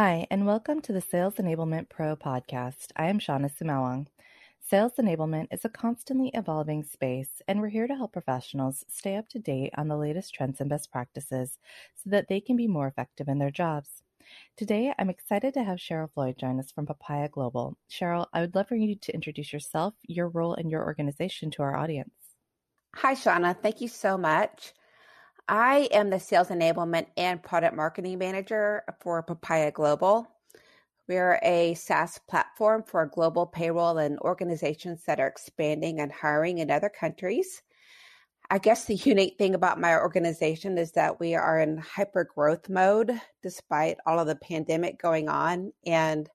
Hi, and welcome to the Sales Enablement Pro podcast. I am Shauna Sumawang. Sales enablement is a constantly evolving space, and we're here to help professionals stay up to date on the latest trends and best practices so that they can be more effective in their jobs. Today, I'm excited to have Cheryl Floyd join us from Papaya Global. Cheryl, I would love for you to introduce yourself, your role, and your organization to our audience. Hi, Shauna. Thank you so much. I am the Sales Enablement and Product Marketing Manager for Papaya Global. We're a SaaS platform for global payroll and organizations that are expanding and hiring in other countries. I guess the unique thing about my organization is that we are in hyper growth mode despite all of the pandemic going on. And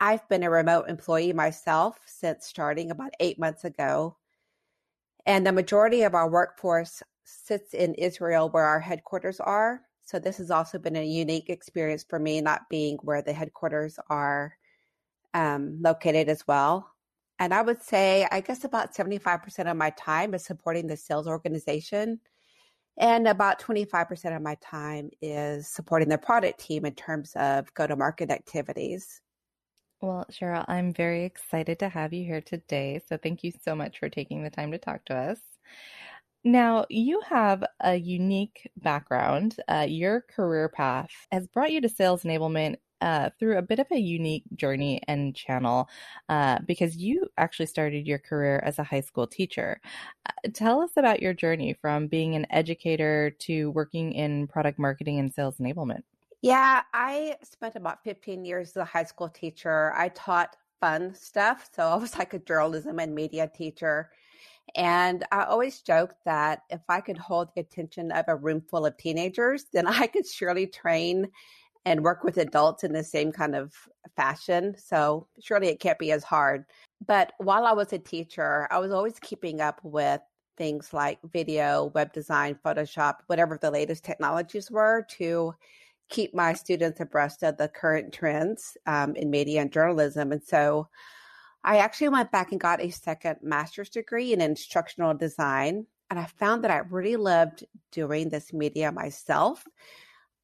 I've been a remote employee myself since starting about eight months ago. And the majority of our workforce sits in Israel, where our headquarters are. So this has also been a unique experience for me, not being where the headquarters are um, located as well. And I would say, I guess about 75% of my time is supporting the sales organization. And about 25% of my time is supporting the product team in terms of go to market activities. Well, Cheryl, I'm very excited to have you here today. So thank you so much for taking the time to talk to us. Now, you have a unique background. Uh, your career path has brought you to sales enablement uh, through a bit of a unique journey and channel uh, because you actually started your career as a high school teacher. Uh, tell us about your journey from being an educator to working in product marketing and sales enablement. Yeah, I spent about 15 years as a high school teacher. I taught fun stuff. So I was like a journalism and media teacher. And I always joke that if I could hold the attention of a room full of teenagers, then I could surely train and work with adults in the same kind of fashion. So surely it can't be as hard. But while I was a teacher, I was always keeping up with things like video, web design, Photoshop, whatever the latest technologies were to keep my students abreast of the current trends um, in media and journalism. And so I actually went back and got a second master's degree in instructional design. And I found that I really loved doing this media myself.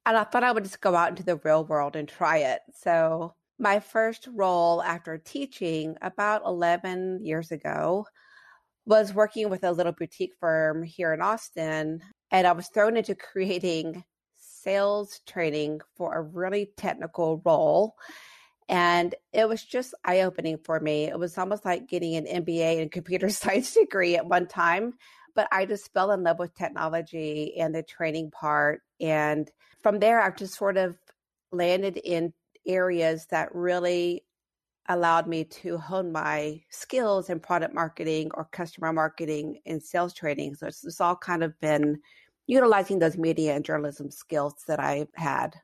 And I thought I would just go out into the real world and try it. So, my first role after teaching about 11 years ago was working with a little boutique firm here in Austin. And I was thrown into creating sales training for a really technical role. And it was just eye opening for me. It was almost like getting an MBA and computer science degree at one time. But I just fell in love with technology and the training part. And from there, I've just sort of landed in areas that really allowed me to hone my skills in product marketing or customer marketing and sales training. So it's, it's all kind of been utilizing those media and journalism skills that I had.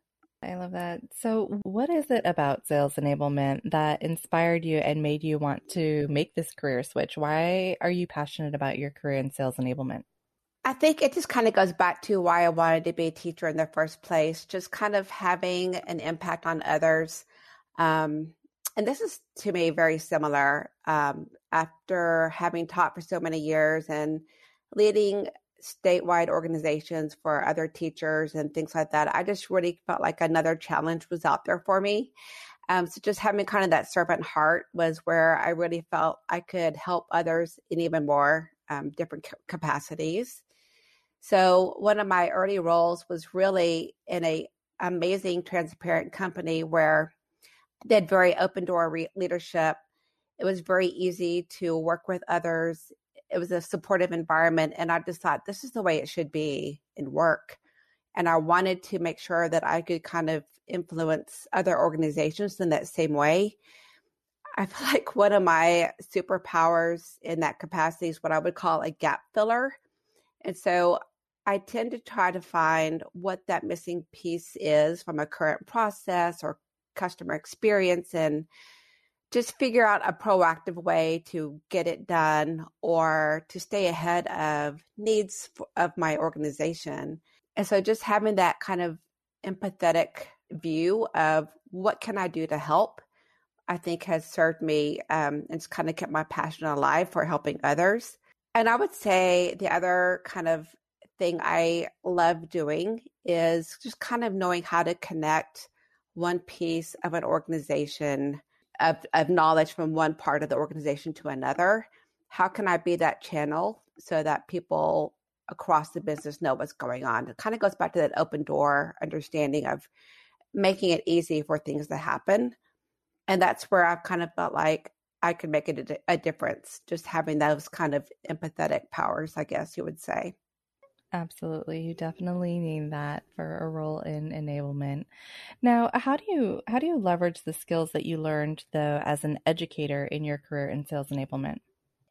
I love that. So, what is it about sales enablement that inspired you and made you want to make this career switch? Why are you passionate about your career in sales enablement? I think it just kind of goes back to why I wanted to be a teacher in the first place, just kind of having an impact on others. Um, and this is to me very similar. Um, after having taught for so many years and leading statewide organizations for other teachers and things like that. I just really felt like another challenge was out there for me. Um, so just having kind of that servant heart was where I really felt I could help others in even more um, different capacities. So one of my early roles was really in a amazing transparent company where they had very open door re- leadership. It was very easy to work with others it was a supportive environment and i just thought this is the way it should be in work. And i wanted to make sure that i could kind of influence other organizations in that same way. I feel like one of my superpowers in that capacity is what i would call a gap filler. And so i tend to try to find what that missing piece is from a current process or customer experience and just figure out a proactive way to get it done or to stay ahead of needs of my organization. And so just having that kind of empathetic view of what can I do to help, I think has served me um, and kind of kept my passion alive for helping others. And I would say the other kind of thing I love doing is just kind of knowing how to connect one piece of an organization of, of knowledge from one part of the organization to another how can i be that channel so that people across the business know what's going on? It kind of goes back to that open door understanding of making it easy for things to happen. And that's where i've kind of felt like i could make it a, a difference just having those kind of empathetic powers i guess you would say Absolutely. You definitely need that for a role in enablement. Now, how do you how do you leverage the skills that you learned though as an educator in your career in sales enablement?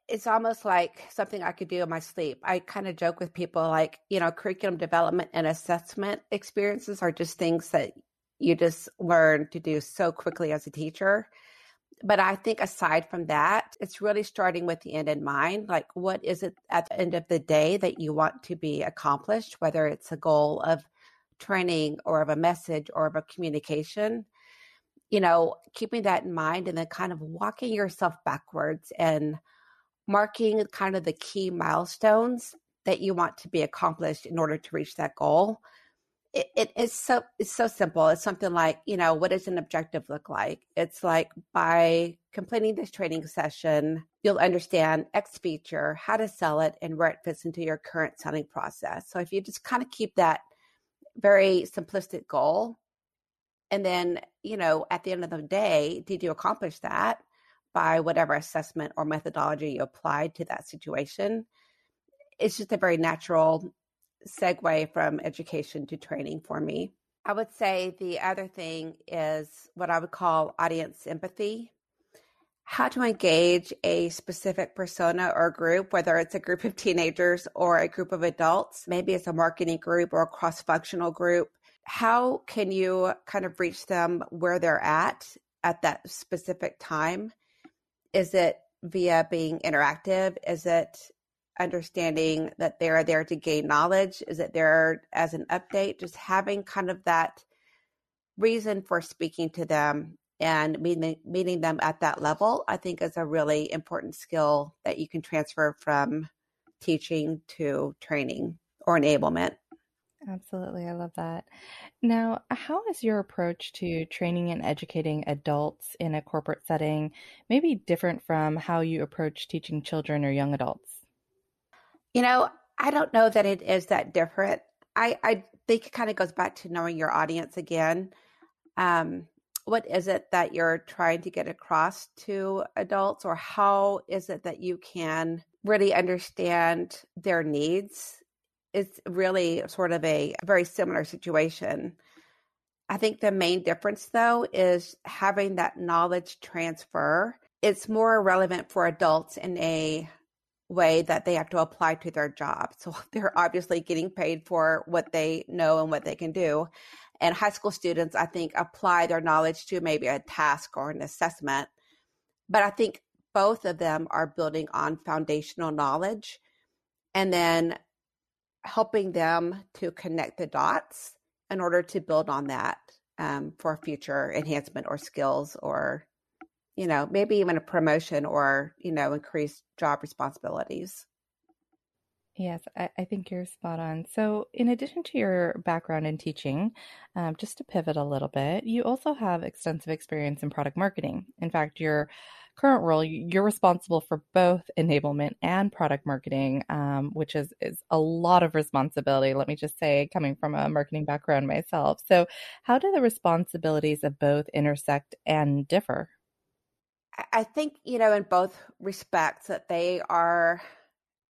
It's almost like something I could do in my sleep. I kind of joke with people like, you know, curriculum development and assessment experiences are just things that you just learn to do so quickly as a teacher but I think aside from that, it's really starting with the end in mind. Like, what is it at the end of the day that you want to be accomplished, whether it's a goal of training or of a message or of a communication? You know, keeping that in mind and then kind of walking yourself backwards and marking kind of the key milestones that you want to be accomplished in order to reach that goal it, it is so it's so simple. It's something like, you know, what does an objective look like? It's like by completing this training session, you'll understand X feature, how to sell it, and where it fits into your current selling process. So if you just kind of keep that very simplistic goal, and then, you know, at the end of the day, did you accomplish that by whatever assessment or methodology you applied to that situation? It's just a very natural segue from education to training for me. I would say the other thing is what I would call audience empathy. How to engage a specific persona or group, whether it's a group of teenagers or a group of adults, maybe it's a marketing group or a cross functional group. How can you kind of reach them where they're at at that specific time? Is it via being interactive? Is it understanding that they are there to gain knowledge? Is it there as an update? Just having kind of that reason for speaking to them and meeting, meeting them at that level, I think is a really important skill that you can transfer from teaching to training or enablement. Absolutely. I love that. Now, how is your approach to training and educating adults in a corporate setting maybe different from how you approach teaching children or young adults? You know, I don't know that it is that different. I, I think it kind of goes back to knowing your audience again. Um, what is it that you're trying to get across to adults, or how is it that you can really understand their needs? It's really sort of a very similar situation. I think the main difference, though, is having that knowledge transfer. It's more relevant for adults in a way that they have to apply to their job. So they're obviously getting paid for what they know and what they can do. And high school students, I think, apply their knowledge to maybe a task or an assessment. But I think both of them are building on foundational knowledge and then helping them to connect the dots in order to build on that um, for future enhancement or skills or you know, maybe even a promotion or, you know, increased job responsibilities. Yes, I, I, think you're spot on. So, in addition to your background in teaching, um, just to pivot a little bit, you also have extensive experience in product marketing. In fact, your current role, you're responsible for both enablement and product marketing, um, which is, is a lot of responsibility, let me just say, coming from a marketing background myself. So, how do the responsibilities of both intersect and differ? I think, you know, in both respects, that they are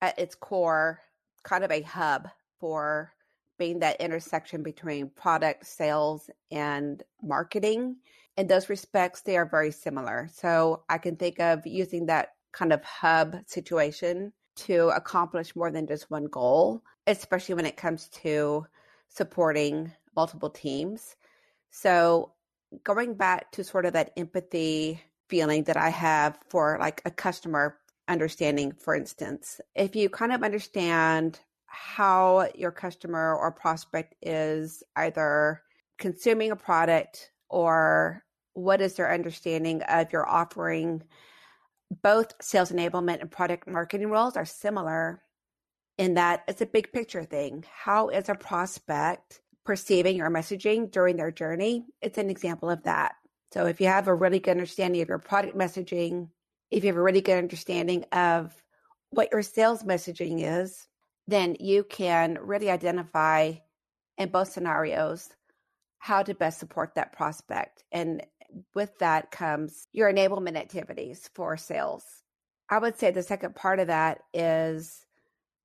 at its core kind of a hub for being that intersection between product sales and marketing. In those respects, they are very similar. So I can think of using that kind of hub situation to accomplish more than just one goal, especially when it comes to supporting multiple teams. So going back to sort of that empathy feeling that I have for like a customer understanding, for instance. If you kind of understand how your customer or prospect is either consuming a product or what is their understanding of your offering, both sales enablement and product marketing roles are similar in that it's a big picture thing. How is a prospect perceiving or messaging during their journey, it's an example of that. So if you have a really good understanding of your product messaging, if you have a really good understanding of what your sales messaging is, then you can really identify in both scenarios how to best support that prospect. And with that comes your enablement activities for sales. I would say the second part of that is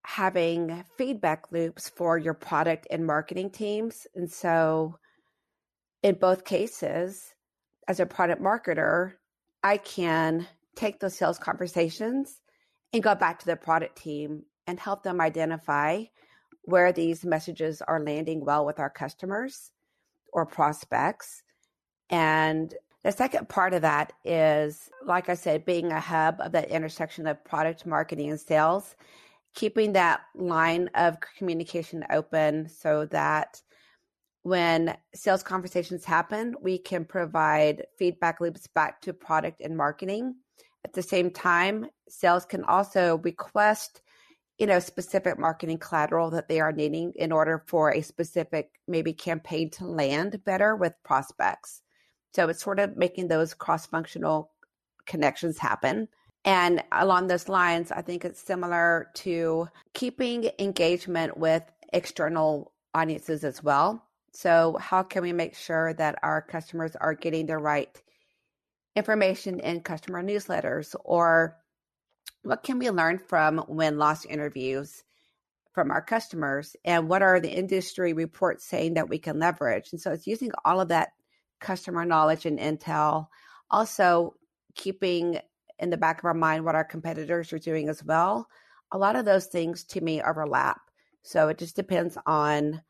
having feedback loops for your product and marketing teams. And so, in both cases, as a product marketer, I can take those sales conversations and go back to the product team and help them identify where these messages are landing well with our customers or prospects. And the second part of that is, like I said, being a hub of that intersection of product marketing and sales, keeping that line of communication open so that when sales conversations happen, we can provide feedback loops back to product and marketing. At the same time, sales can also request you know specific marketing collateral that they are needing in order for a specific maybe campaign to land better with prospects. So it's sort of making those cross functional connections happen. And along those lines i think it's similar to keeping engagement with external audiences as well so how can we make sure that our customers are getting the right information in customer newsletters or what can we learn from win loss interviews from our customers? And what are the industry reports saying that we can leverage? And so it's using all of that customer knowledge and intel, also keeping in the back of our mind what our competitors are doing as well. A lot of those things to me overlap. So it just depends on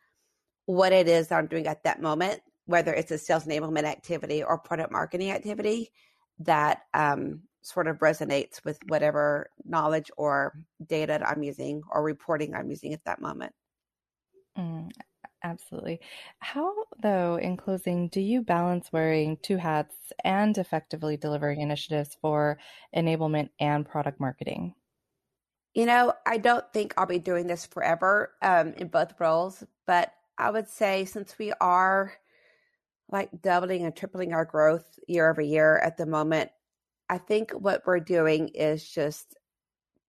what it is I'm doing at that moment, whether it's a sales enablement activity or product marketing activity that um, sort of resonates with whatever knowledge or data I'm using or reporting I'm using at that moment. Mm, absolutely. How, though, in closing, do you balance wearing two hats and effectively delivering initiatives for enablement and product marketing? You know, I don't think I'll be doing this forever um, in both roles, but I would say since we are like doubling and tripling our growth year over year at the moment, I think what we're doing is just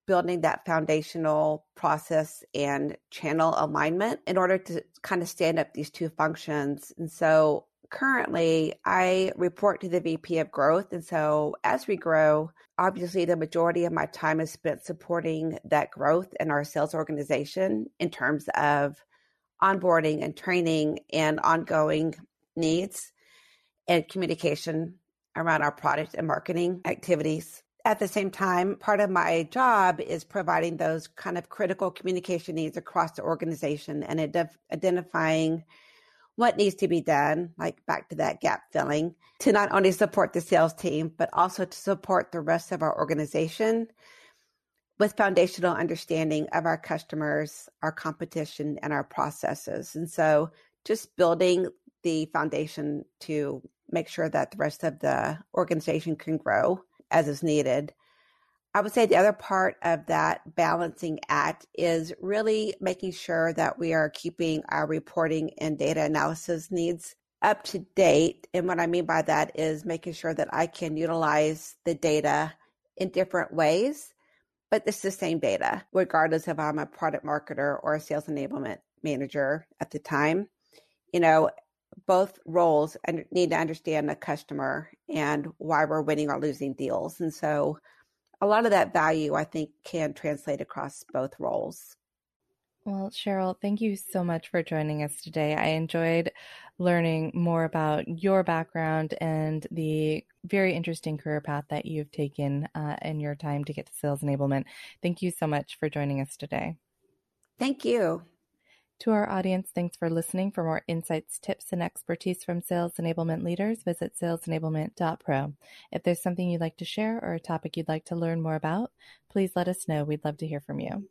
building that foundational process and channel alignment in order to kind of stand up these two functions. And so currently I report to the VP of growth. And so as we grow, obviously the majority of my time is spent supporting that growth in our sales organization in terms of onboarding and training and ongoing needs and communication around our product and marketing activities. At the same time, part of my job is providing those kind of critical communication needs across the organization and identifying what needs to be done, like back to that gap filling, to not only support the sales team, but also to support the rest of our organization with foundational understanding of our customers, our competition, and our processes. And so just building the foundation to make sure that the rest of the organization can grow as is needed. I would say the other part of that balancing act is really making sure that we are keeping our reporting and data analysis needs up to date. And what I mean by that is making sure that I can utilize the data in different ways, but it's the same data, regardless if I'm a product marketer or a sales enablement manager at the time. You know, both roles need to understand the customer and why we're winning or losing deals. And so a lot of that value, I think, can translate across both roles. Well, Cheryl, thank you so much for joining us today. I enjoyed learning more about your background and the very interesting career path that you've taken uh, in your time to get to sales enablement. Thank you so much for joining us today. Thank you. To our audience, thanks for listening. For more insights, tips, and expertise from sales enablement leaders, visit salesenablement.pro. If there's something you'd like to share or a topic you'd like to learn more about, please let us know. We'd love to hear from you.